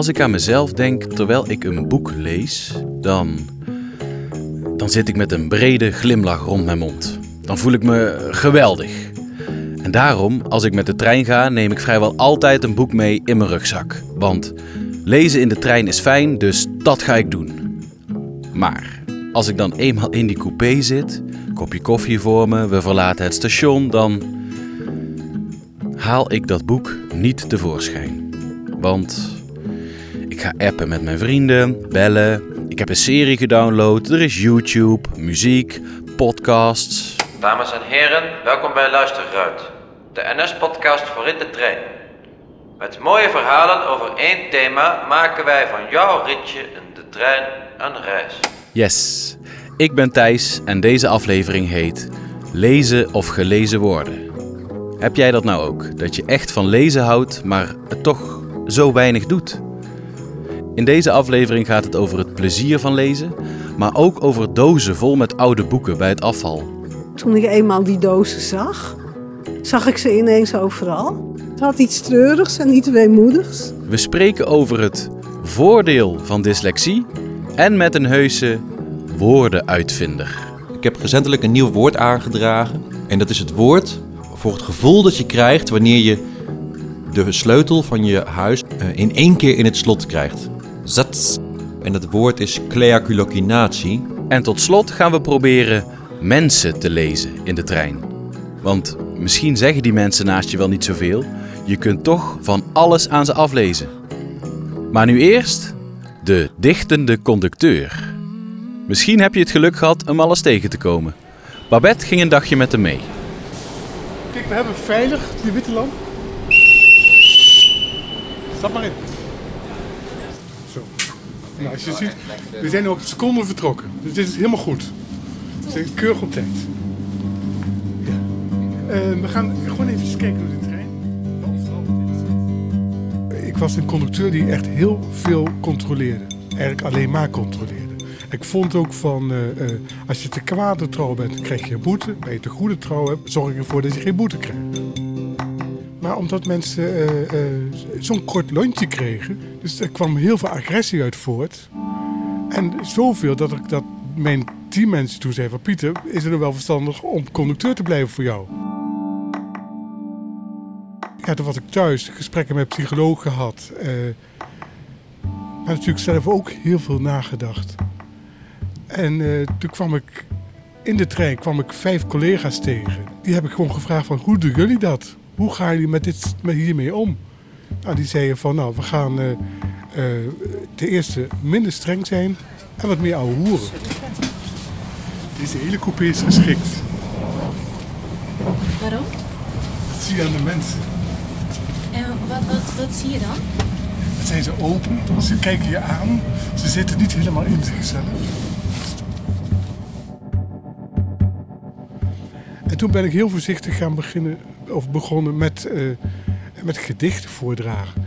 Als ik aan mezelf denk terwijl ik een boek lees, dan. dan zit ik met een brede glimlach rond mijn mond. Dan voel ik me geweldig. En daarom, als ik met de trein ga, neem ik vrijwel altijd een boek mee in mijn rugzak. Want lezen in de trein is fijn, dus dat ga ik doen. Maar als ik dan eenmaal in die coupé zit, kopje koffie voor me, we verlaten het station, dan haal ik dat boek niet tevoorschijn. Want ik ga appen met mijn vrienden, bellen, ik heb een serie gedownload, er is YouTube, muziek, podcasts. Dames en heren, welkom bij Luisterruit, de NS-podcast voor in de trein. Met mooie verhalen over één thema maken wij van jouw ritje in de trein een reis. Yes, ik ben Thijs en deze aflevering heet Lezen of gelezen worden. Heb jij dat nou ook? Dat je echt van lezen houdt, maar het toch zo weinig doet? In deze aflevering gaat het over het plezier van lezen, maar ook over dozen vol met oude boeken bij het afval. Toen ik eenmaal die dozen zag, zag ik ze ineens overal. Het had iets treurigs en iets weemoedigs. We spreken over het voordeel van dyslexie en met een heuse woordenuitvinder. Ik heb recentelijk een nieuw woord aangedragen. En dat is het woord voor het gevoel dat je krijgt wanneer je de sleutel van je huis eh, in één keer in het slot krijgt. Zats. En dat woord is cleaculocinatie. En tot slot gaan we proberen mensen te lezen in de trein. Want misschien zeggen die mensen naast je wel niet zoveel. Je kunt toch van alles aan ze aflezen. Maar nu eerst de dichtende conducteur. Misschien heb je het geluk gehad hem alles tegen te komen. Babette ging een dagje met hem mee. Kijk, we hebben veilig die witte lamp. Stap maar in. Nou, als je ziet, we zijn op seconden vertrokken. Dus dit is helemaal goed. We zijn keurig op tijd. Ja. Eh, we gaan gewoon even kijken naar de trein. Ik was een conducteur die echt heel veel controleerde. Eigenlijk alleen maar controleerde. Ik vond ook van, eh, eh, als je te kwade trouw bent, krijg je een boete. Ben je te goede trouw hebt, zorg ik ervoor dat je geen boete krijgt. Omdat mensen eh, zo'n kort lontje kregen, dus er kwam heel veel agressie uit voort. En zoveel dat ik dat mijn teammensen toen zei van Pieter, is het er wel verstandig om conducteur te blijven voor jou? Ja, toen was ik thuis, gesprekken met psychologen gehad. maar natuurlijk zelf ook heel veel nagedacht. En toen kwam ik in de trein kwam ik vijf collega's tegen. Die heb ik gewoon gevraagd van hoe doen jullie dat? Hoe gaan jullie met dit, met hiermee om? Nou, die zeiden van nou, we gaan uh, uh, ten eerste minder streng zijn en wat meer ouwe hoeren. Deze hele coupé is geschikt. Waarom? Dat zie je aan de mensen. En wat, wat, wat zie je dan? Dan zijn ze open, ze kijken je aan, ze zitten niet helemaal in zichzelf. En toen ben ik heel voorzichtig gaan beginnen, of begonnen met, uh, met gedichten voordragen.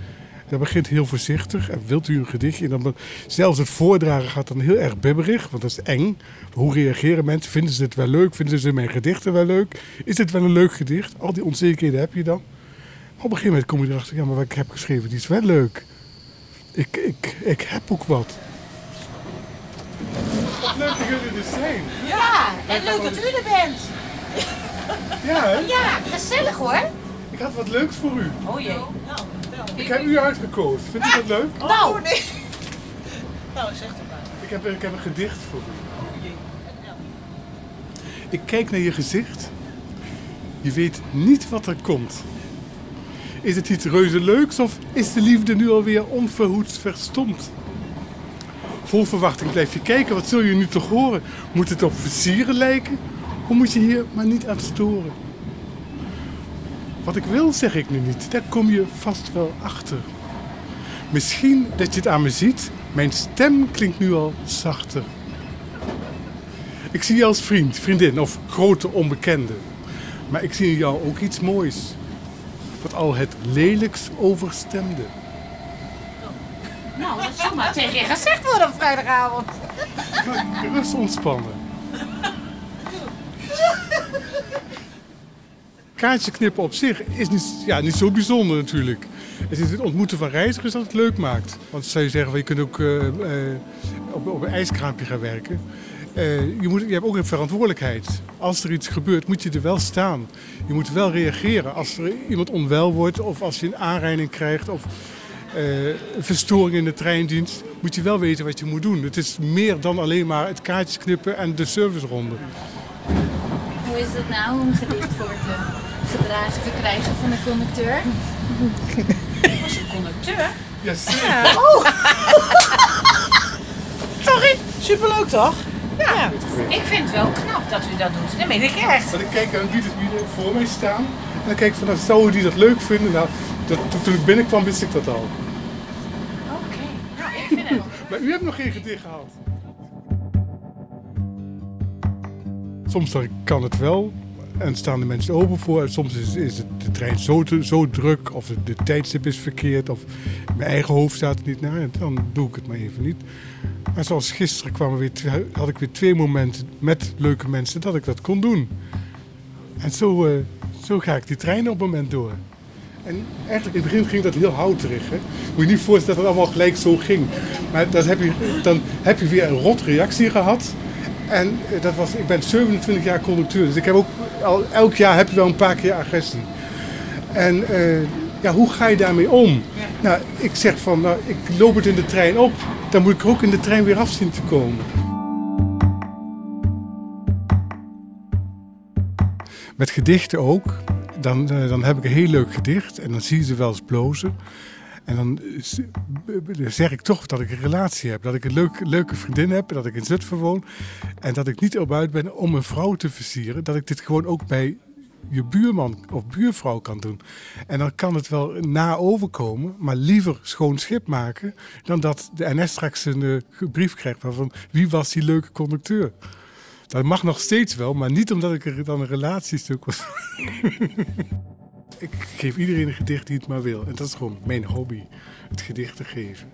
Dat begint heel voorzichtig. En wilt u een gedichtje? En dan, zelfs het voordragen gaat dan heel erg bibberig, want dat is eng. Hoe reageren mensen? Vinden ze het wel leuk? Vinden ze mijn gedichten wel leuk? Is het wel een leuk gedicht? Al die onzekerheden heb je dan. Maar op een gegeven moment kom je erachter, ja, maar wat ik heb geschreven, die is wel leuk. Ik, ik, ik heb ook wat. Wat leuk dat jullie er zijn. Ja, en leuk dat u er bent. Ja, hè? Ja, gezellig hoor. Ik had wat leuks voor u. Oh jee. Ik heb u uitgekozen. Vindt u dat leuk? Nou, nee. Nou, zeg het maar. Ik heb, ik heb een gedicht voor u. Ik kijk naar je gezicht. Je weet niet wat er komt. Is het iets reuze leuks of is de liefde nu alweer onverhoeds verstomd? Vol verwachting blijf je kijken. Wat zul je nu toch horen? Moet het op versieren lijken? Hoe moet je hier maar niet aan storen? Wat ik wil, zeg ik nu niet. Daar kom je vast wel achter. Misschien dat je het aan me ziet. Mijn stem klinkt nu al zachter. Ik zie je als vriend, vriendin of grote onbekende. Maar ik zie in jou ook iets moois. Wat al het lelijks overstemde. Nou, dat zou maar tegen je gezegd worden op vrijdagavond. Rust ontspannen. Kaartje knippen op zich is niet, ja, niet zo bijzonder natuurlijk. Het is het ontmoeten van reizigers dat het leuk maakt. Want zou je zeggen, je kunt ook eh, eh, op, op een ijskraampje gaan werken. Eh, je, moet, je hebt ook een verantwoordelijkheid. Als er iets gebeurt, moet je er wel staan. Je moet wel reageren als er iemand onwel wordt of als je een aanrijding krijgt of verstoring in de treindienst. Moet je wel weten wat je moet doen. Het is meer dan alleen maar het kaartjes knippen en de serviceronde. Hoe is het nou om gedicht voor te gedragen te krijgen van de conducteur? Was je conducteur? Ja, Sorry. Superleuk toch? Ja. Ik vind het wel knap dat u dat doet. Dat meen ik echt. Want ik kijk aan wie er wie er voor mij staan. En dan kijk ik van, nou, zouden die dat leuk vinden? Nou, dat, toen ik binnenkwam wist ik dat al. Oké. Nou, ik vind het wel. Maar u hebt nog geen gedicht gehad. Soms dan kan het wel en staan de mensen open voor. En soms is, is het, de trein zo, zo druk of de, tijdstip is verkeerd of mijn eigen hoofd staat niet naar. En dan doe ik het maar even niet. Maar zoals gisteren kwamen weer, had ik weer twee momenten met leuke mensen dat ik dat kon doen. En zo, eh, zo ga ik die trein op het moment door. En eigenlijk in het begin ging dat heel houterig. Hè? Moet je niet voorstellen dat het allemaal gelijk zo ging. Maar dat heb je, dan heb je weer een rot reactie gehad. En eh, dat was, ik ben 27 jaar conducteur, dus ik heb ook al, elk jaar heb je wel een paar keer agressie. En eh, ja, hoe ga je daarmee om? Nou, ik zeg van, nou, ik loop het in de trein op. Dan moet ik er ook in de trein weer af zien te komen. Met gedichten ook. Dan, eh, dan heb ik een heel leuk gedicht en dan zie je ze wel eens blozen. En dan eh, zeg ik toch dat ik een relatie heb. Dat ik een leuk, leuke vriendin heb, dat ik in Zutphen woon. En dat ik niet op uit ben om een vrouw te versieren. Dat ik dit gewoon ook bij je buurman of buurvrouw kan doen. En dan kan het wel na overkomen, maar liever schoon schip maken... dan dat de NS straks een eh, brief krijgt van wie was die leuke conducteur. Dat mag nog steeds wel, maar niet omdat ik er dan een relatiestuk was. ik geef iedereen een gedicht die het maar wil. En dat is gewoon mijn hobby, het gedichten geven.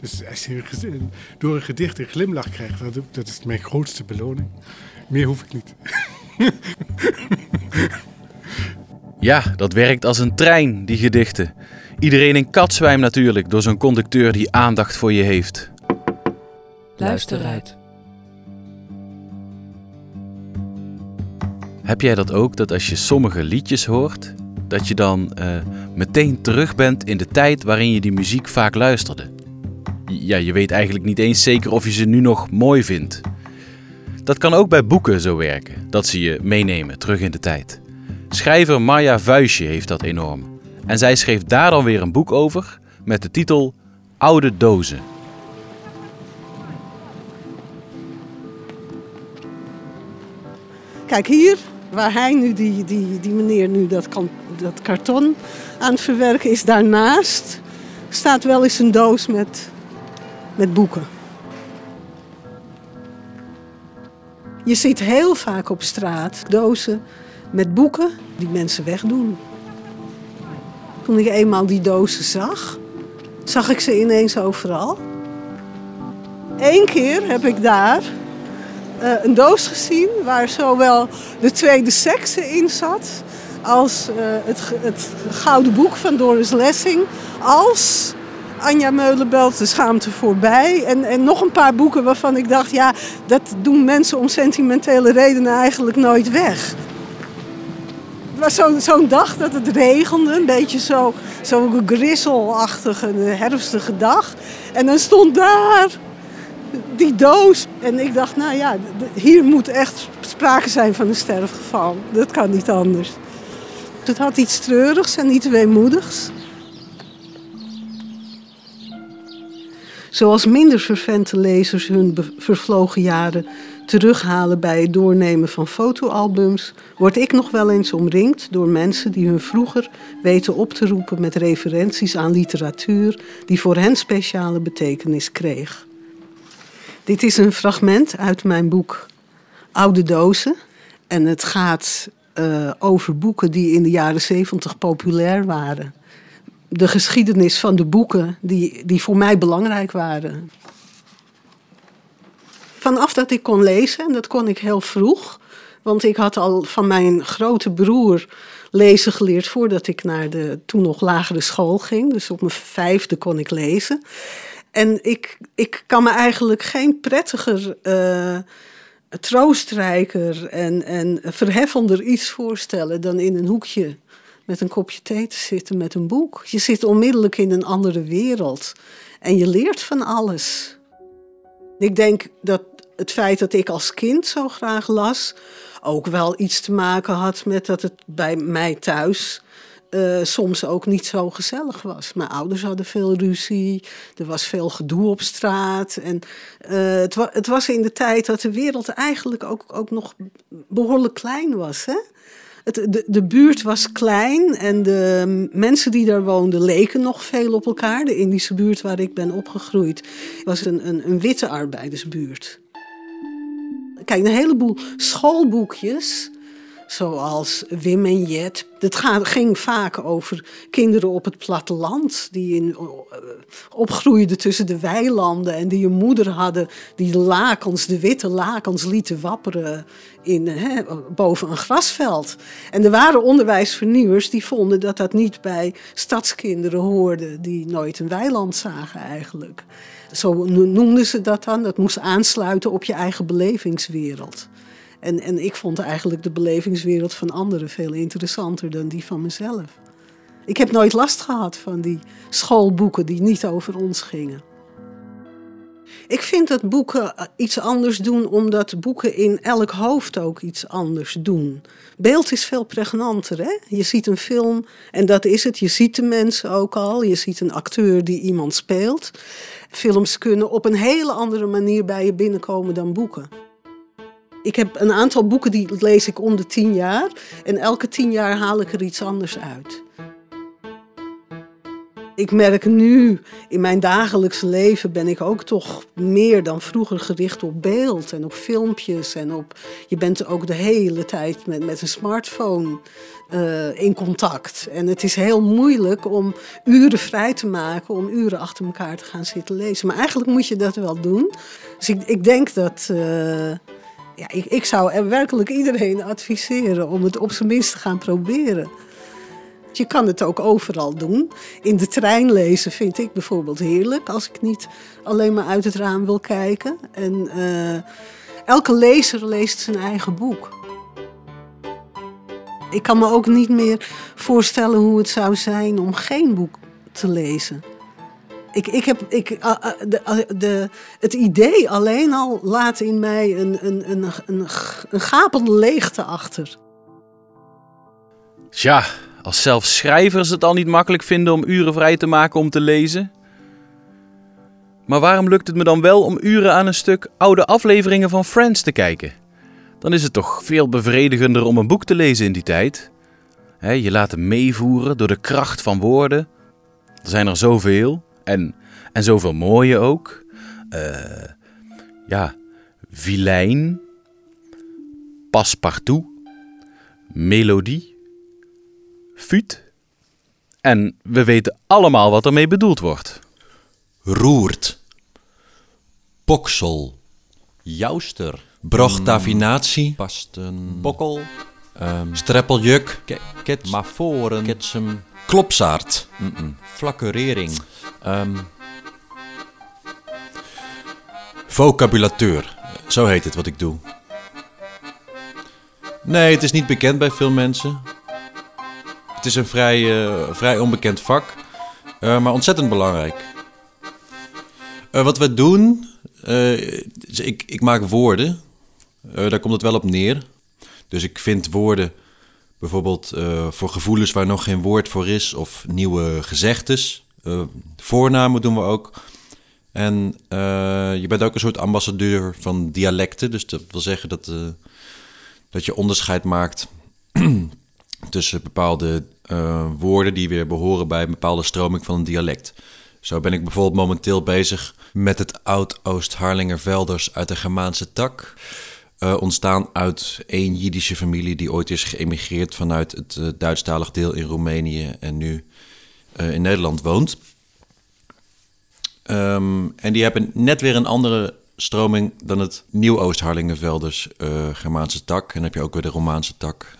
Dus als je door een gedicht een glimlach krijgt, dat, dat is mijn grootste beloning. Meer hoef ik niet. Ja, dat werkt als een trein, die gedichten. Iedereen in Katzwijm natuurlijk, door zo'n conducteur die aandacht voor je heeft. Luisterruit. Heb jij dat ook, dat als je sommige liedjes hoort, dat je dan eh, meteen terug bent in de tijd waarin je die muziek vaak luisterde? Ja, je weet eigenlijk niet eens zeker of je ze nu nog mooi vindt. Dat kan ook bij boeken zo werken, dat ze je meenemen terug in de tijd. Schrijver Marja Vuistje heeft dat enorm. En zij schreef daar dan weer een boek over met de titel Oude Dozen. Kijk hier, waar hij nu, die, die, die meneer nu dat, kan, dat karton aan het verwerken is, daarnaast staat wel eens een doos met, met boeken. Je ziet heel vaak op straat dozen met boeken die mensen wegdoen. Toen ik eenmaal die dozen zag, zag ik ze ineens overal. Eén keer heb ik daar eh, een doos gezien waar zowel de tweede sekse in zat als eh, het, het gouden boek van Doris Lessing als Anja Meulenbelt de schaamte voorbij en, en nog een paar boeken waarvan ik dacht ja dat doen mensen om sentimentele redenen eigenlijk nooit weg. Het was zo'n zo'n dag dat het regende, een beetje zo, zo grisselachtige, herfstige dag. En dan stond daar die doos. En ik dacht, nou ja, hier moet echt sprake zijn van een sterfgeval. Dat kan niet anders. Het had iets treurigs en iets weemoedigs. Zoals minder vervente lezers hun vervlogen jaren terughalen bij het doornemen van fotoalbums, word ik nog wel eens omringd door mensen die hun vroeger weten op te roepen met referenties aan literatuur die voor hen speciale betekenis kreeg. Dit is een fragment uit mijn boek Oude Dozen. En het gaat eh, over boeken die in de jaren zeventig populair waren. De geschiedenis van de boeken die, die voor mij belangrijk waren. Vanaf dat ik kon lezen, en dat kon ik heel vroeg, want ik had al van mijn grote broer lezen geleerd voordat ik naar de toen nog lagere school ging. Dus op mijn vijfde kon ik lezen. En ik, ik kan me eigenlijk geen prettiger, uh, troostrijker en, en verheffender iets voorstellen dan in een hoekje met een kopje thee te zitten met een boek. Je zit onmiddellijk in een andere wereld en je leert van alles. Ik denk dat het feit dat ik als kind zo graag las, ook wel iets te maken had met dat het bij mij thuis uh, soms ook niet zo gezellig was. Mijn ouders hadden veel ruzie, er was veel gedoe op straat. En uh, het, het, was in de tijd dat de wereld eigenlijk ook, ook nog behoorlijk klein was. Hè? Het, de, de buurt was klein en de mensen die daar woonden leken nog veel op elkaar. De Indische buurt waar ik ben opgegroeid was een, een, een witte arbeidersbuurt. Kijk, een heleboel schoolboekjes zoals Wim en Jet. Het ging vaak over kinderen op het platteland die in, eh, opgroeiden tussen de weilanden en die een moeder hadden die lakens, de witte lakens lieten wapperen in, hè, boven een grasveld. En er waren onderwijsvernieuwers die vonden dat dat niet bij stadskinderen hoorde die nooit een weiland zagen eigenlijk. Zo noemden ze dat dan. Dat moest aansluiten op je eigen belevingswereld. En, en ik vond eigenlijk de belevingswereld van anderen veel interessanter dan die van mezelf. Ik heb nooit last gehad van die schoolboeken die niet over ons gingen. Ik vind dat boeken eh, iets anders doen, omdat boeken in elk hoofd ook iets anders doen. Beeld is veel pregnanter. Hè? Je ziet een film en dat is het. Je ziet de mensen ook al. Je ziet een acteur die iemand speelt. Films kunnen op een hele andere manier bij je binnenkomen dan boeken. Ik heb een aantal boeken die lees ik om de tien jaar. En elke tien jaar haal ik er iets anders uit. Ik merk nu in mijn dagelijkse leven ben ik ook toch meer dan vroeger gericht op beeld en op filmpjes. En op, je bent ook de hele tijd met, met een smartphone uh, in contact. En het is heel moeilijk om uren vrij te maken, om uren achter elkaar te gaan zitten lezen. Maar eigenlijk moet je dat wel doen. Dus ik, ik denk dat. Uh, ja, ik, ik zou er werkelijk iedereen adviseren om het op zijn minst te gaan proberen. Je kan het ook overal doen. In de trein lezen vind ik bijvoorbeeld heerlijk als ik niet alleen maar uit het raam wil kijken. En uh, elke lezer leest zijn eigen boek. Ik kan me ook niet meer voorstellen hoe het zou zijn om geen boek te lezen. Ik, ik heb, ik, de, de, het idee alleen al laat in mij een, een, een, een, een gapende leegte achter. Tja, als zelfs schrijvers het al niet makkelijk vinden om uren vrij te maken om te lezen. Maar waarom lukt het me dan wel om uren aan een stuk oude afleveringen van Friends te kijken? Dan is het toch veel bevredigender om een boek te lezen in die tijd. je laat meevoeren door de kracht van woorden. Er zijn er zoveel. En, en zoveel mooie ook. Uh, ja, vilijn, passepartout, melodie, fut. En we weten allemaal wat ermee bedoeld wordt. Roert, poksel, jouster, brochtavinatie, pasten, bokkel, um, strepeljuk, ke ket, maforen, ketsem, klopsaard, mm -mm. um, vocabulateur. Zo heet het wat ik doe. Nee, het is niet bekend bij veel mensen. Het is een vrij, uh, vrij onbekend vak, uh, maar ontzettend belangrijk. Uh, wat we doen, ik, ik maak woorden. daar komt het wel op neer. Dus ik vind woorden bijvoorbeeld voor gevoelens waar nog geen woord voor is, of nieuwe gezegdes. voornamen doen we ook. En je bent ook een soort ambassadeur van dialecten. Dus dat wil zeggen dat, dat je onderscheid maakt tussen bepaalde woorden die weer behoren bij een bepaalde stroming van een dialect. Zo ben ik bijvoorbeeld momenteel bezig met het Oud-Oost-Harlingervelders uit de Germaanse tak. Uh, ontstaan uit één Jiddische familie die ooit is geëmigreerd vanuit het uh, Duitsstalig deel in Roemenië en nu in Nederland woont. Um, en die hebben net weer een andere stroming dan het Nieuw-Oost-Harlingervelders Germaanse tak. En dan heb je ook weer de Romaanse tak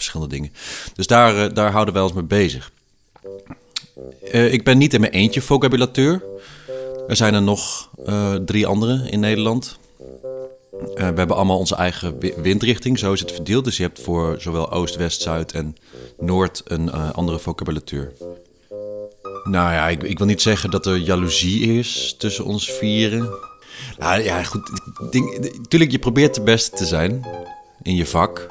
verschillende dingen. Dus daar, eh, daar houden wij ons mee bezig. Eh, ik ben niet in mijn eentje vocabulateur. Er zijn er nog eh, drie anderen in Nederland. Eh, we hebben allemaal onze eigen wi- windrichting, zo is het verdeeld. Dus je hebt voor zowel Oost, West, Zuid en Noord een eh, andere vocabulateur. Nou ja, ik, ik wil niet zeggen dat er jaloezie is tussen ons vieren. Nou ja, goed. Natuurlijk, je probeert het beste te zijn in je vak.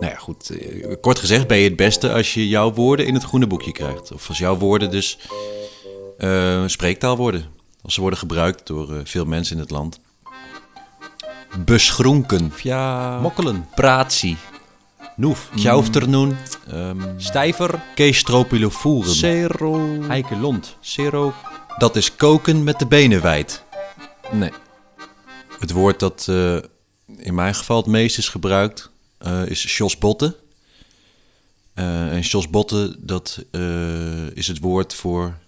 Nou ja, goed. eh, Kort gezegd ben je het beste als je jouw woorden in het groene boekje krijgt. Of als jouw woorden dus eh, spreektaal worden. Als ze worden gebruikt door veel mensen in het land. Beschronken. Ja. Mokkelen. Praatsie. Noef. Kjauwternoen. Stijver. Keestropilofoeren. Zero. Heikelond. Zero. Dat is koken met de benen wijd. Nee. Het woord dat eh, in mijn geval het meest is gebruikt eh, is sjosbotten. Eh en sjosbotten, dat eh, is het woord voor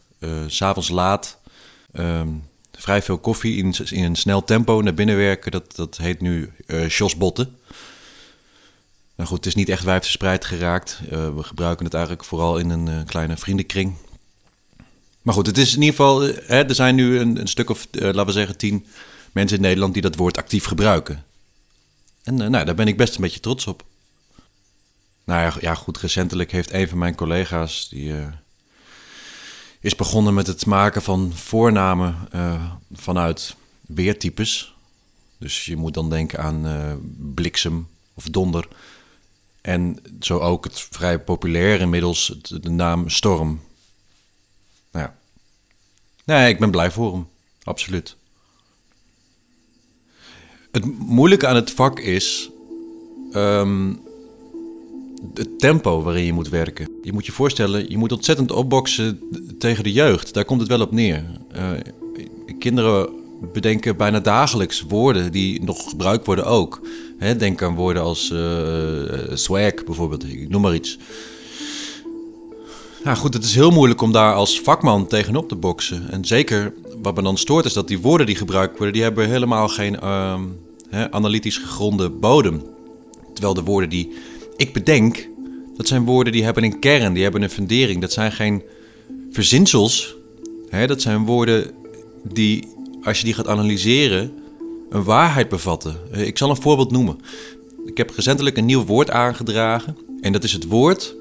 s s'avonds laat ehm, vrij veel koffie in, in een snel tempo naar binnen werken. Dat, dat heet nu eh sjosbotten. Nou goed, het is niet echt wijdverspreid geraakt. Eh, we gebruiken het eigenlijk vooral in een eh, kleine vriendenkring. Maar goed, het is in ieder geval. hè, er zijn nu een, een stuk of, laten we zeggen, tien mensen in Nederland die dat woord actief gebruiken. En nou, daar ben ik best een beetje trots op. Nou ja, ja, goed, recentelijk heeft een van mijn collega's. die is begonnen met het maken van voornamen eh, vanuit weertypes. Dus je moet dan denken aan eh, bliksem of donder. En zo ook het vrij populair inmiddels, de naam storm. Nou ja. Nee, ik ben blij voor hem. Absoluut. Het moeilijke aan het vak is ehm, het tempo waarin je moet werken. Je moet je voorstellen, je moet ontzettend opboksen tegen de jeugd. Daar komt het wel op neer. Eh, kinderen bedenken bijna dagelijks woorden die nog gebruikt worden ook. Hè, denk aan woorden als eh, swag bijvoorbeeld, ik noem maar iets. Nou goed, het is heel moeilijk om daar als vakman tegenop te boksen. En zeker wat me dan stoort is dat die woorden die gebruikt worden, die hebben helemaal geen ehm, hè, analytisch gegronde bodem. Terwijl de woorden die ik bedenk, dat zijn woorden die hebben een kern, die hebben een fundering. Dat zijn geen verzinsels. Hè, dat zijn woorden die, als je die gaat analyseren, een waarheid bevatten. Eh, Ik zal een voorbeeld noemen. Ik heb recentelijk een nieuw woord aangedragen. En dat is het woord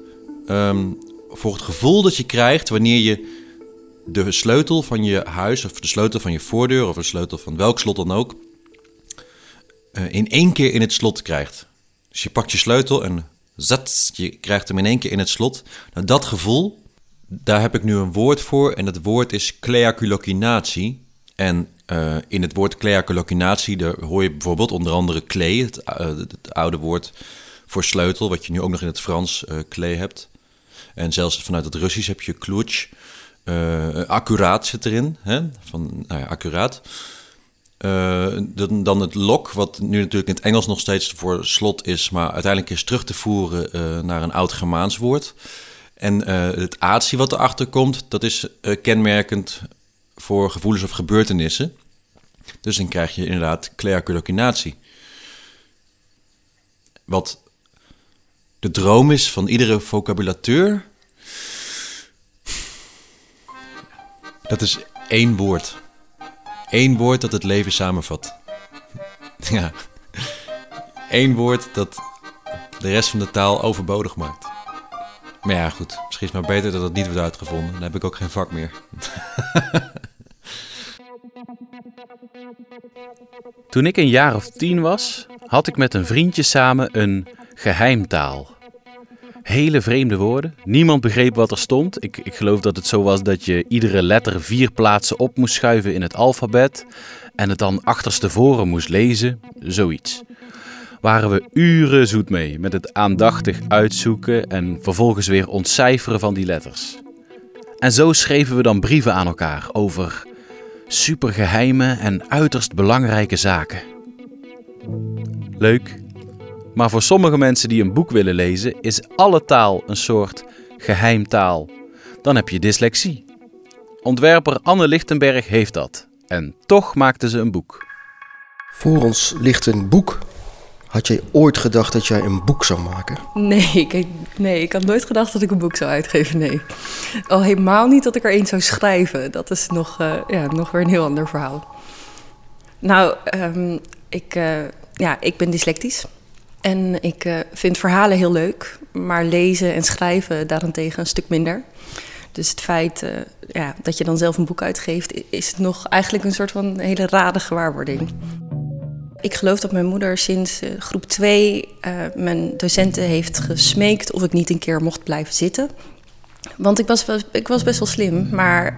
ehm, voor het gevoel dat je krijgt wanneer je de sleutel van je huis, of de sleutel van je voordeur, of de sleutel van welk slot dan ook, eh, in één keer in het slot krijgt. Dus je pakt je sleutel en zat, je krijgt hem in één keer in het slot. Nou, dat gevoel, daar heb ik nu een woord voor en dat woord is kleaculocinatie. En eh, in het woord kleaculocinatie, daar hoor je bijvoorbeeld onder andere klee, het, eh, het oude woord voor sleutel, wat je nu ook nog in het Frans eh klee hebt. En zelfs vanuit het Russisch heb je. Eh accuraat zit erin, hè? van nou ja, accuraat. Eh, dan, het lok, wat nu natuurlijk in het Engels nog steeds voor slot is, maar uiteindelijk is terug te voeren eh, naar een oud Germaans woord. En eh, het atie wat erachter komt, dat is kenmerkend voor gevoelens of gebeurtenissen. Dus dan krijg je inderdaad kleaculocinatie. Wat de droom is van iedere vocabulateur. Dat is één woord. Eén woord dat het leven samenvat. Ja. Eén woord dat de rest van de taal overbodig maakt. Maar ja, goed. Misschien is het maar beter dat het niet wordt uitgevonden. Dan heb ik ook geen vak meer. Toen ik een jaar of tien was, had ik met een vriendje samen een geheimtaal. Hele vreemde woorden. Niemand begreep wat er stond. Ik, ik geloof dat het zo was dat je iedere letter vier plaatsen op moest schuiven in het alfabet. En het dan achterstevoren moest lezen. Zoiets. Waren we uren zoet mee met het aandachtig uitzoeken en vervolgens weer ontcijferen van die letters. En zo schreven we dan brieven aan elkaar over supergeheime en uiterst belangrijke zaken. Leuk. Maar voor sommige mensen die een boek willen lezen, is alle taal een soort geheimtaal. Dan heb je dyslexie. Ontwerper Anne Lichtenberg heeft dat. En toch maakte ze een boek. Voor ons ligt een boek, Had jij ooit gedacht dat jij een boek zou maken? Nee ik, nee, ik had nooit gedacht dat ik een boek zou uitgeven, nee. Al helemaal niet dat ik er één zou schrijven. Dat is nog, uh, ja, nog weer een heel ander verhaal. Nou, um, ik, uh, ja, ik ben dyslectisch. En ik uh, vind verhalen heel leuk, maar lezen en schrijven daarentegen een stuk minder. Dus het feit uh, ja, dat je dan zelf een boek uitgeeft, is nog eigenlijk een soort van hele rare gewaarwording. Ik geloof dat mijn moeder sinds uh, groep 2 mijn docenten heeft gesmeekt of ik niet een keer mocht blijven zitten. Want ik was, ik was best wel slim, maar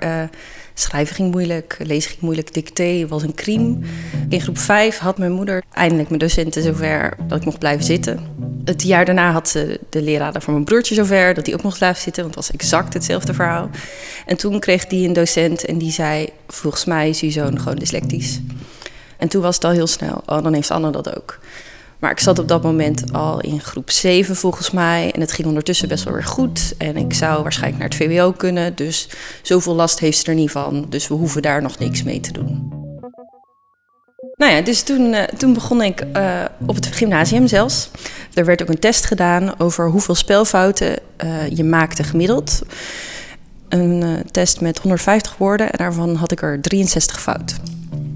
Schrijven ging moeilijk, lezen ging moeilijk, dictee was een crime. In groep 5 had mijn moeder eindelijk mijn docenten zover dat ik mocht blijven zitten. Het jaar daarna had ze de leraar van mijn broertje zover dat hij ook mocht blijven zitten, want het was exact hetzelfde verhaal. En toen kreeg die een docent en die zei: Volgens mij is uw zoon gewoon dyslectisch. En toen was het al heel snel: Oh, dan heeft Anne dat ook. Maar ik zat op dat moment al in groep 7 volgens mij. En het ging ondertussen best wel weer goed. En ik zou waarschijnlijk naar het VWO kunnen. Dus zoveel last heeft ze er niet van. Dus we hoeven daar nog niks mee te doen. Nou ja, dus toen, uh, toen begon ik uh, op het gymnasium zelfs. Er werd ook een test gedaan over hoeveel spelfouten uh, je maakte gemiddeld. Een test met 150 woorden en daarvan had ik er 63 fout.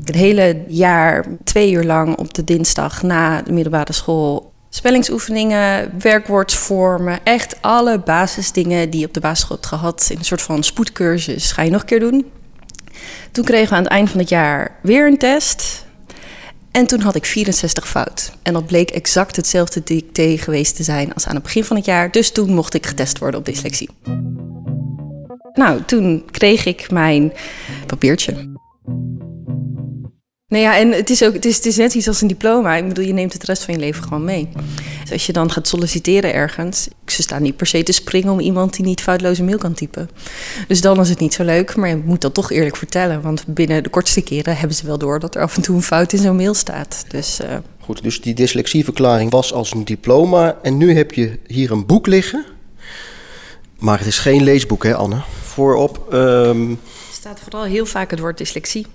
Het hele jaar, twee uur lang op de dinsdag na de middelbare school. Spellingsoefeningen, werkwoordsvormen, echt alle basisdingen die je op de basisschool gehad in een soort van spoedcursus ga je nog een keer doen. Toen kregen we aan het eind van het jaar weer een test. En toen had ik 64 fout. En dat bleek exact hetzelfde dicté geweest te zijn als aan het begin van het jaar. Dus toen mocht ik getest worden op dyslexie. Nou, toen kreeg ik mijn papiertje. Nou ja, en het is, ook, het, is, het is net iets als een diploma. Ik bedoel, je neemt het rest van je leven gewoon mee. Dus als je dan gaat solliciteren ergens... ze staan niet per se te springen om iemand die niet foutloze mail kan typen. Dus dan is het niet zo leuk, maar je moet dat toch eerlijk vertellen. Want binnen de kortste keren hebben ze wel door... dat er af en toe een fout in zo'n mail staat. Dus, uh... Goed, dus die dyslexieverklaring was als een diploma... en nu heb je hier een boek liggen... Maar het is geen leesboek, hè, Anne? Voorop. Um... Er staat vooral heel vaak het woord dyslexie.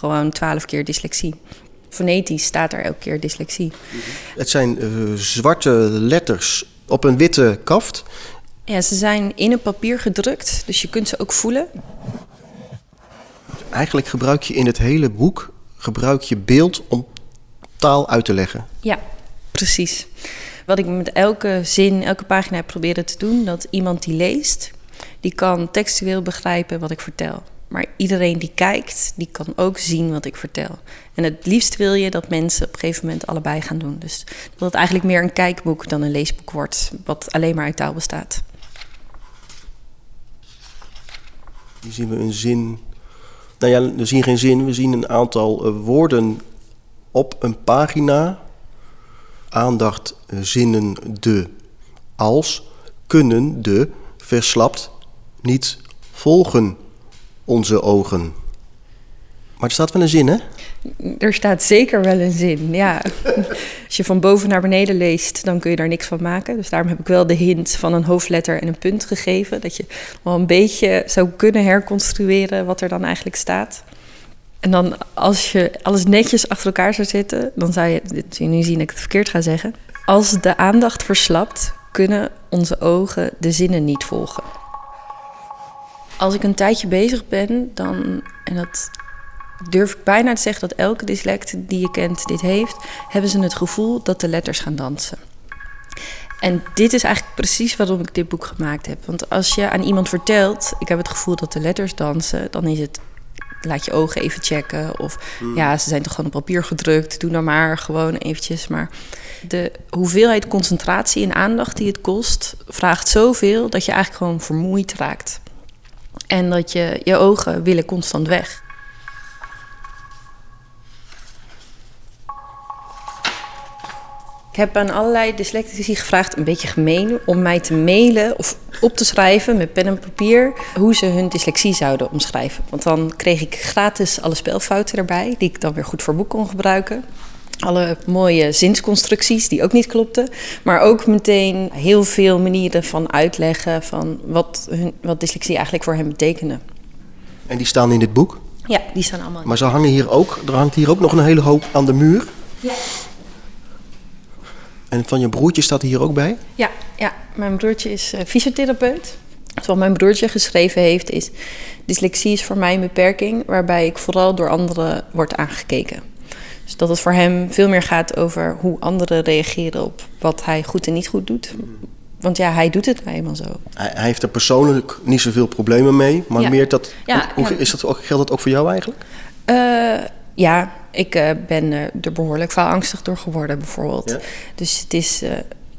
Gewoon twaalf keer dyslexie. Fonetisch staat er elke keer dyslexie. Het zijn uh, zwarte letters op een witte kaft. Ja, ze zijn in een papier gedrukt, dus je kunt ze ook voelen. Eigenlijk gebruik je in het hele boek gebruik je beeld om taal uit te leggen. Ja, precies. Wat ik met elke zin, elke pagina heb proberen te doen, dat iemand die leest, die kan textueel begrijpen wat ik vertel. Maar iedereen die kijkt, die kan ook zien wat ik vertel. En het liefst wil je dat mensen op een gegeven moment allebei gaan doen. Dus dat het eigenlijk meer een kijkboek dan een leesboek wordt, wat alleen maar uit taal bestaat. Hier zien we een zin. Nou ja, we zien geen zin, we zien een aantal uh, woorden op een pagina. Aandacht uh, zinnen de als kunnen de verslapt niet volgen onze ogen. Maar er staat wel een zin, hè? Er staat zeker wel een zin, ja. Als je van boven naar beneden leest, dan kun je daar niks van maken. Dus daarom heb ik wel de hint van een hoofdletter en een punt gegeven. Dat je wel een beetje zou kunnen herconstrueren wat er dan eigenlijk staat. En dan als je alles netjes achter elkaar zou zetten, dan zou je, je nu zien ik het verkeerd ga zeggen. Als de aandacht verslapt, kunnen onze ogen de zinnen niet volgen. Als ik een tijdje bezig ben, dan, en dat durf ik bijna te zeggen dat elke dyslect die je kent dit heeft, hebben ze het gevoel dat de letters gaan dansen. En dit is eigenlijk precies waarom ik dit boek gemaakt heb. Want als je aan iemand vertelt, ik heb het gevoel dat de letters dansen, dan is het laat je ogen even checken. Of hmm. ja, ze zijn toch gewoon op papier gedrukt. Doe dan maar gewoon eventjes. Maar de hoeveelheid concentratie en aandacht die het kost, vraagt zoveel dat je eigenlijk gewoon vermoeid raakt. En dat je, je ogen willen constant weg. Ik heb aan allerlei dyslectici gevraagd, een beetje gemeen, om mij te mailen of op te schrijven met pen en papier hoe ze hun dyslexie zouden omschrijven. Want dan kreeg ik gratis alle spelfouten erbij, die ik dan weer goed voor boek kon gebruiken alle mooie zinsconstructies die ook niet klopten. Maar ook meteen heel veel manieren van uitleggen van wat, hun, wat dyslexie eigenlijk voor hen betekende. En die staan in dit boek? Ja, die staan allemaal. Maar ze hangen hier ook, er hangt hier ook nog een hele hoop aan de muur. Ja. En van je broertje staat hier ook bij? Ja, ja. mijn broertje is uh, fysiotherapeut. Dus wat mijn broertje geschreven heeft is... dyslexie is voor mij een beperking... waarbij ik vooral door anderen word aangekeken. Dus dat het voor hem veel meer gaat over hoe anderen reageren... op wat hij goed en niet goed doet. Want ja, hij doet het nou eenmaal zo. Hij, hij heeft er persoonlijk niet zoveel problemen mee... maar Ja. meer dat... Ja, hoe, ja. Is dat ook, geldt dat ook voor jou eigenlijk? Eh, ja, ik eh, ben eh, er behoorlijk angstig door geworden, bijvoorbeeld. Ja? Dus het is.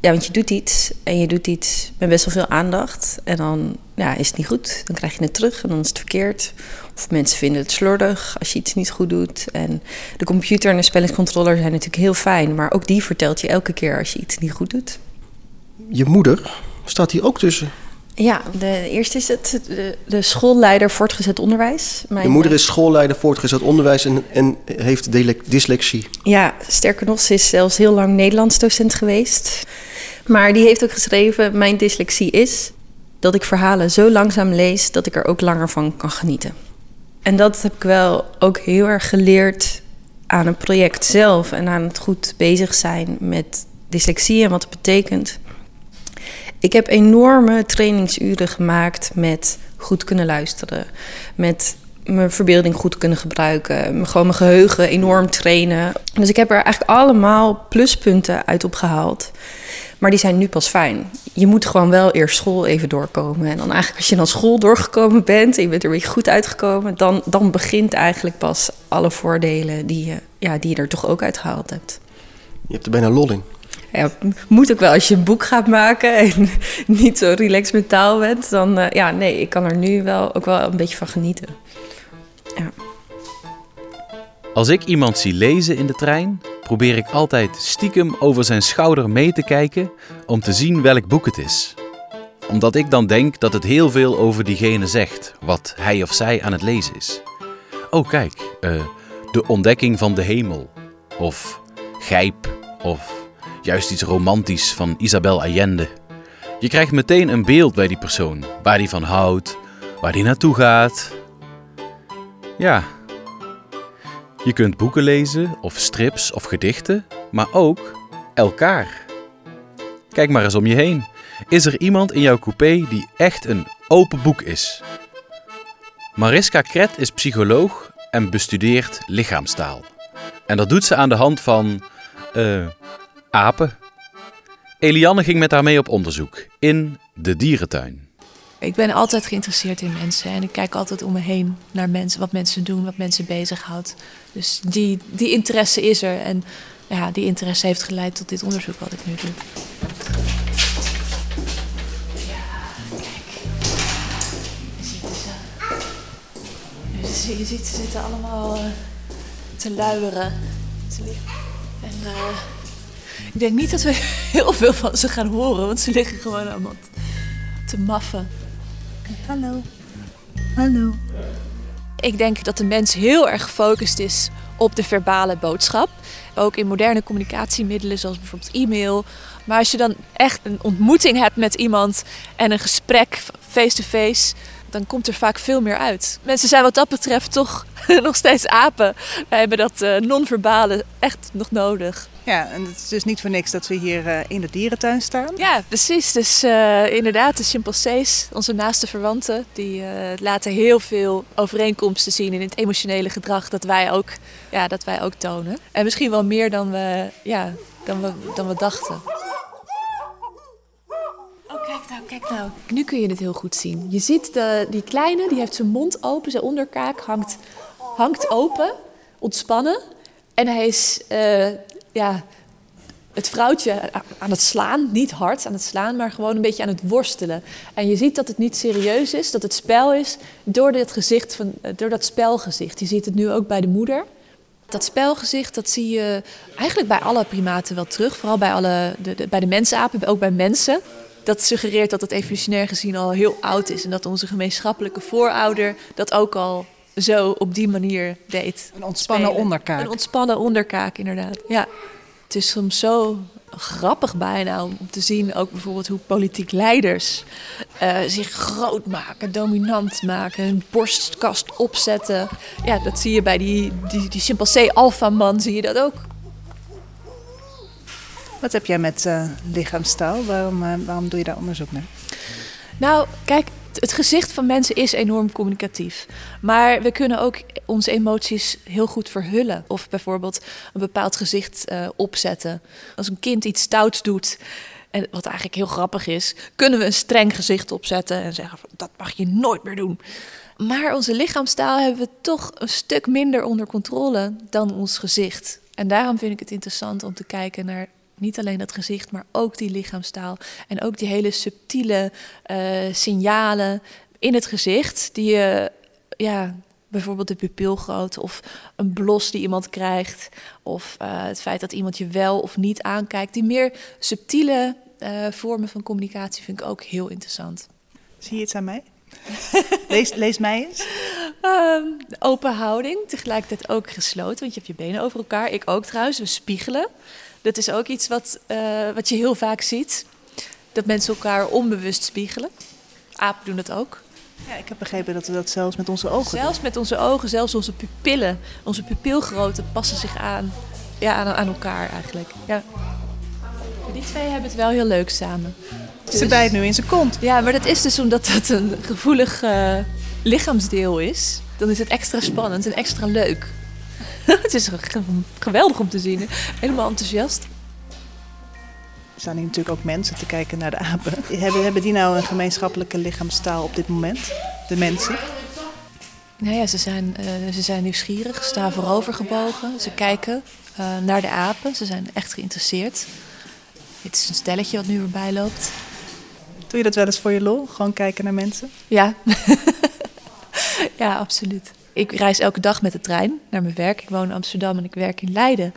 Eh, ja, want je doet iets en je doet iets met best wel veel aandacht. En dan ja, is het niet goed. Dan krijg je het terug en dan is het verkeerd. Of mensen vinden het slordig als je iets niet goed doet. En de computer en de spellingscontroller zijn natuurlijk heel fijn. Maar ook die vertelt je elke keer als je iets niet goed doet. Je moeder staat hier ook tussen. Ja, de eerste is het, de, de schoolleider voortgezet onderwijs. Mijn, Je moeder is schoolleider voortgezet onderwijs en, en heeft dyslexie. Ja, sterker nog, ze is zelfs heel lang Nederlands docent geweest. Maar die heeft ook geschreven: Mijn dyslexie is dat ik verhalen zo langzaam lees dat ik er ook langer van kan genieten. En dat heb ik wel ook heel erg geleerd aan het project zelf en aan het goed bezig zijn met dyslexie en wat het betekent. Ik heb enorme trainingsuren gemaakt met goed kunnen luisteren, met mijn verbeelding goed kunnen gebruiken, gewoon mijn geheugen enorm trainen. Dus ik heb er eigenlijk allemaal pluspunten uit opgehaald. Maar die zijn nu pas fijn. Je moet gewoon wel eerst school even doorkomen. En dan eigenlijk als je dan school doorgekomen bent en je bent er weer goed uitgekomen, dan, dan begint eigenlijk pas alle voordelen die je, ja, die je er toch ook uitgehaald hebt. Je hebt er bijna lol in. Ja, moet ook wel als je een boek gaat maken en niet zo relaxed met taal bent. Dan eh, ja, nee, ik kan er nu wel ook wel een beetje van genieten. Ja. Als ik iemand zie lezen in de trein, probeer ik altijd stiekem over zijn schouder mee te kijken om te zien welk boek het is. Omdat ik dan denk dat het heel veel over diegene zegt, wat hij of zij aan het lezen is. Oh kijk, eh, de ontdekking van de hemel. Of Gijp. Of juist iets romantisch van Isabel Allende. Je krijgt meteen een beeld bij die persoon, waar die van houdt, waar die naartoe gaat. Ja, je kunt boeken lezen, of strips of gedichten, maar ook elkaar. Kijk maar eens om je heen. Is er iemand in jouw coupé die echt een open boek is? Mariska Kret is psycholoog en bestudeert lichaamstaal. En dat doet ze aan de hand van. eh apen. Eliane ging met haar mee op onderzoek in de dierentuin. Ik ben altijd geïnteresseerd in mensen en ik kijk altijd om me heen naar mensen, wat mensen doen, wat mensen bezighoudt. Dus die, die interesse is er en ja, die interesse heeft geleid tot dit onderzoek wat ik nu doe. Dus, eh, je ziet- je ziet, ze zitten allemaal eh, te luieren. Ze En eh, ik denk niet dat we heel veel van ze gaan horen, want ze liggen gewoon allemaal te maffen. Hallo. Hallo. Ik denk dat de mens heel erg gefocust is op de verbale boodschap. Ook in moderne communicatiemiddelen zoals bijvoorbeeld e-mail. Maar als je dan echt een ontmoeting hebt met iemand en een gesprek face-to-face, dan komt er vaak veel meer uit. Mensen zijn wat dat betreft toch nog steeds apen. Wij hebben dat eh, non-verbale echt nog nodig. Ja, en het is dus niet voor niks dat we hier eh, in de dierentuin staan. Ja, precies. Dus eh, inderdaad, de chimpansees, onze naaste verwanten, die laten heel veel overeenkomsten zien in het emotionele gedrag dat wij ook, ja, dat wij ook tonen. En misschien wel meer dan we, ja, dan we, dan we dachten. Oh, kijk nou. Nu kun je het heel goed zien. Je ziet de, die kleine, die heeft zijn mond open, zijn onderkaak hangt, hangt open, ontspannen. En hij is, eh, ja, het vrouwtje aan het slaan. Niet hard aan het slaan, maar gewoon een beetje aan het worstelen. En je ziet dat het niet serieus is, dat het spel is, door, dit gezicht van, eh, door dat spelgezicht. Je ziet het nu ook bij de moeder. Dat spelgezicht, dat zie je eigenlijk bij alle primaten wel terug. Vooral bij, alle, de, de- bij de mensapen, ook bij mensen. Dat suggereert dat het evolutionair gezien al heel oud is. En dat onze gemeenschappelijke voorouder dat ook al zo op die manier deed. Een ontspannen Spelen. onderkaak. Een ontspannen onderkaak, inderdaad. Ja. Het is soms zo grappig bijna om te zien, ook bijvoorbeeld hoe politiek leiders eh, zich groot maken, dominant maken, hun borstkast opzetten. Ja, dat zie je bij die, die, die chimpansee alfaman, zie je dat ook. Wat heb jij met uh, lichaamstaal? Waarom, uh, waarom doe je daar onderzoek naar? Nou, kijk, het gezicht van mensen is enorm communicatief. Maar we kunnen ook onze emoties heel goed verhullen. Of bijvoorbeeld een bepaald gezicht uh, opzetten. Als een kind iets stouts doet, en wat eigenlijk heel grappig is, kunnen we een streng gezicht opzetten en zeggen: dat mag je nooit meer doen. Maar onze lichaamstaal hebben we toch een stuk minder onder controle dan ons gezicht. En daarom vind ik het interessant om te kijken naar niet alleen dat gezicht, maar ook die lichaamstaal. En ook die hele subtiele uh, signalen in het gezicht, die je, ja, bijvoorbeeld de pupilgrootte of een blos die iemand krijgt, of uh, het feit dat iemand je wel of niet aankijkt. Die meer subtiele uh, vormen van communicatie vind ik ook heel interessant. Zie je iets aan mij? lees, lees mij eens. Um, open houding, tegelijkertijd ook gesloten, want je hebt je benen over elkaar. Ik ook trouwens, we spiegelen. Dat is ook iets wat, uh, wat je heel vaak ziet. Dat mensen elkaar onbewust spiegelen. Apen doen dat ook. Ja, ik heb begrepen dat we dat zelfs met onze ogen Zelfs doen. met onze ogen, zelfs onze pupillen. Onze pupilgrootte passen zich aan, ja, aan, aan elkaar eigenlijk. Ja. Die twee hebben het wel heel leuk samen. Dus, Ze bijt nu in zijn kont. Ja, maar dat is dus omdat het een gevoelig uh, lichaamsdeel is. Dan is het extra spannend en extra leuk. het is geweldig om te zien. Helemaal enthousiast. Er staan hier natuurlijk ook mensen te kijken naar de apen. Hebben, hebben die nou een gemeenschappelijke lichaamstaal op dit moment? De mensen? Nou ja, ze zijn, uh, ze zijn nieuwsgierig, staan voorovergebogen. Ze kijken uh, naar de apen. Ze zijn echt geïnteresseerd. Dit is een stelletje wat nu erbij loopt. Doe je dat wel eens voor je lol? Gewoon kijken naar mensen? Ja, ja absoluut. Ik reis elke dag met de trein naar mijn werk. Ik woon in Amsterdam en ik werk in Leiden.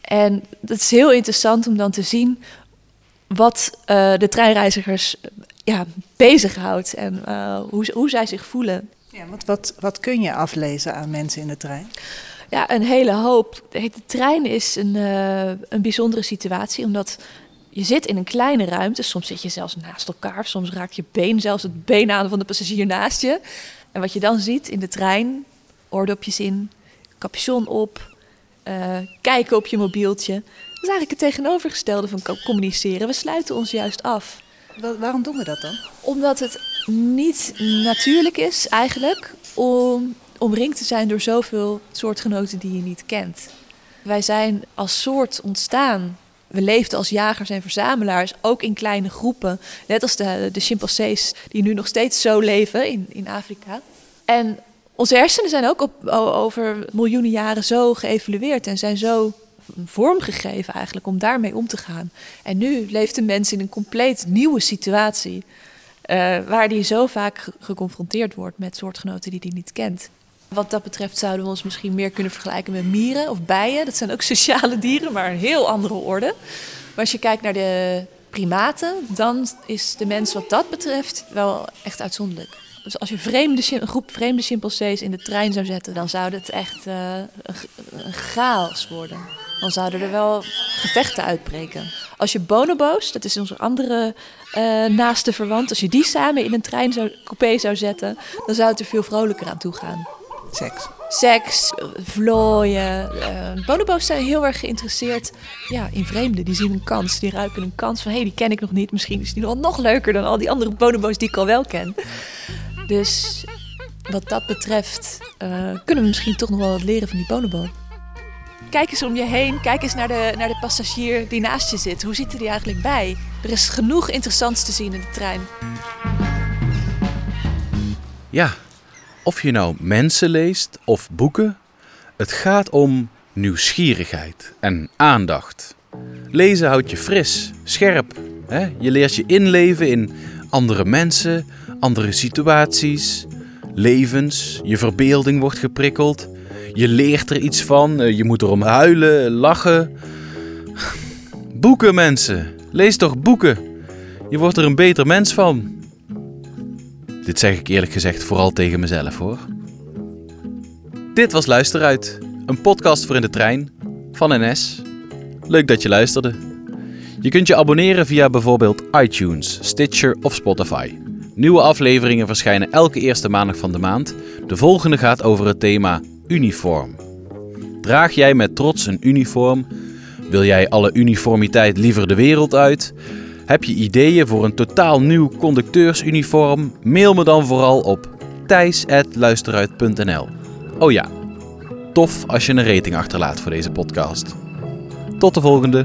En dat is heel interessant om dan te zien wat uh, de treinreizigers ja, bezighoudt en uh, hoe, hoe zij zich voelen. Ja, wat, wat, wat kun je aflezen aan mensen in de trein? Ja, een hele hoop. De trein is een, uh, een bijzondere situatie, omdat je zit in een kleine ruimte. Soms zit je zelfs naast elkaar. Soms raakt je been zelfs het been aan van de passagier naast je. En wat je dan ziet in de trein, oordopjes in, capuchon op, uh, kijken op je mobieltje. Dat is eigenlijk het tegenovergestelde van communiceren. We sluiten ons juist af. waarom doen we dat dan? Omdat het niet natuurlijk is eigenlijk om omringd te zijn door zoveel soortgenoten die je niet kent. Wij zijn als soort ontstaan. We leefden als jagers en verzamelaars, ook in kleine groepen. Net als de, de chimpansees die nu nog steeds zo leven in, in Afrika. En onze hersenen zijn ook op, over miljoenen jaren zo geëvolueerd en zijn zo vormgegeven eigenlijk om daarmee om te gaan. En nu leeft de mens in een compleet nieuwe situatie. Uh, waar die zo vaak geconfronteerd wordt met soortgenoten die hij niet kent. Wat dat betreft zouden we ons misschien meer kunnen vergelijken met mieren of bijen. Dat zijn ook sociale dieren, maar een heel andere orde. Maar als je kijkt naar de primaten, dan is de mens wat dat betreft wel echt uitzonderlijk. Dus als je vreemde, een groep vreemde chimpansees in de trein zou zetten, dan zou het echt een, een chaos worden. Dan zouden er wel gevechten uitbreken. Als je bonobo's, dat is onze andere uh, naaste verwant, als je die samen in een trein zou, coupé zou zetten, dan zou het er veel vrolijker aan toe gaan. Seks. Seks, vlooien. Uh, bonobo's zijn heel erg geïnteresseerd ja, in vreemden. Die zien een kans, die ruiken een kans van... hé, hey, die ken ik nog niet. Misschien is die nog, nog leuker dan al die andere bonobo's die ik al wel ken. Dus wat dat betreft uh, kunnen we misschien toch nog wel wat leren van die bonobo. Kijk eens om je heen. Kijk eens naar de, naar de passagier die naast je zit. Hoe ziet er die eigenlijk bij? Er is genoeg interessants te zien in de trein. Ja, of je nou mensen leest of boeken, het gaat om nieuwsgierigheid en aandacht. Lezen houdt je fris, scherp. Hè? Je leert je inleven in andere mensen, andere situaties, levens. Je verbeelding wordt geprikkeld. Je leert er iets van. Je moet erom huilen, lachen. Boeken, mensen. Lees toch boeken. Je wordt er een beter mens van. Dit zeg ik eerlijk gezegd vooral tegen mezelf hoor. Dit was Luisteruit, een podcast voor in de trein van NS. Leuk dat je luisterde. Je kunt je abonneren via bijvoorbeeld iTunes, Stitcher of Spotify. Nieuwe afleveringen verschijnen elke eerste maandag van de maand. De volgende gaat over het thema uniform. Draag jij met trots een uniform? Wil jij alle uniformiteit liever de wereld uit? Heb je ideeën voor een totaal nieuw conducteursuniform? Mail me dan vooral op thijs.luisteruit.nl Oh ja, tof als je een rating achterlaat voor deze podcast. Tot de volgende!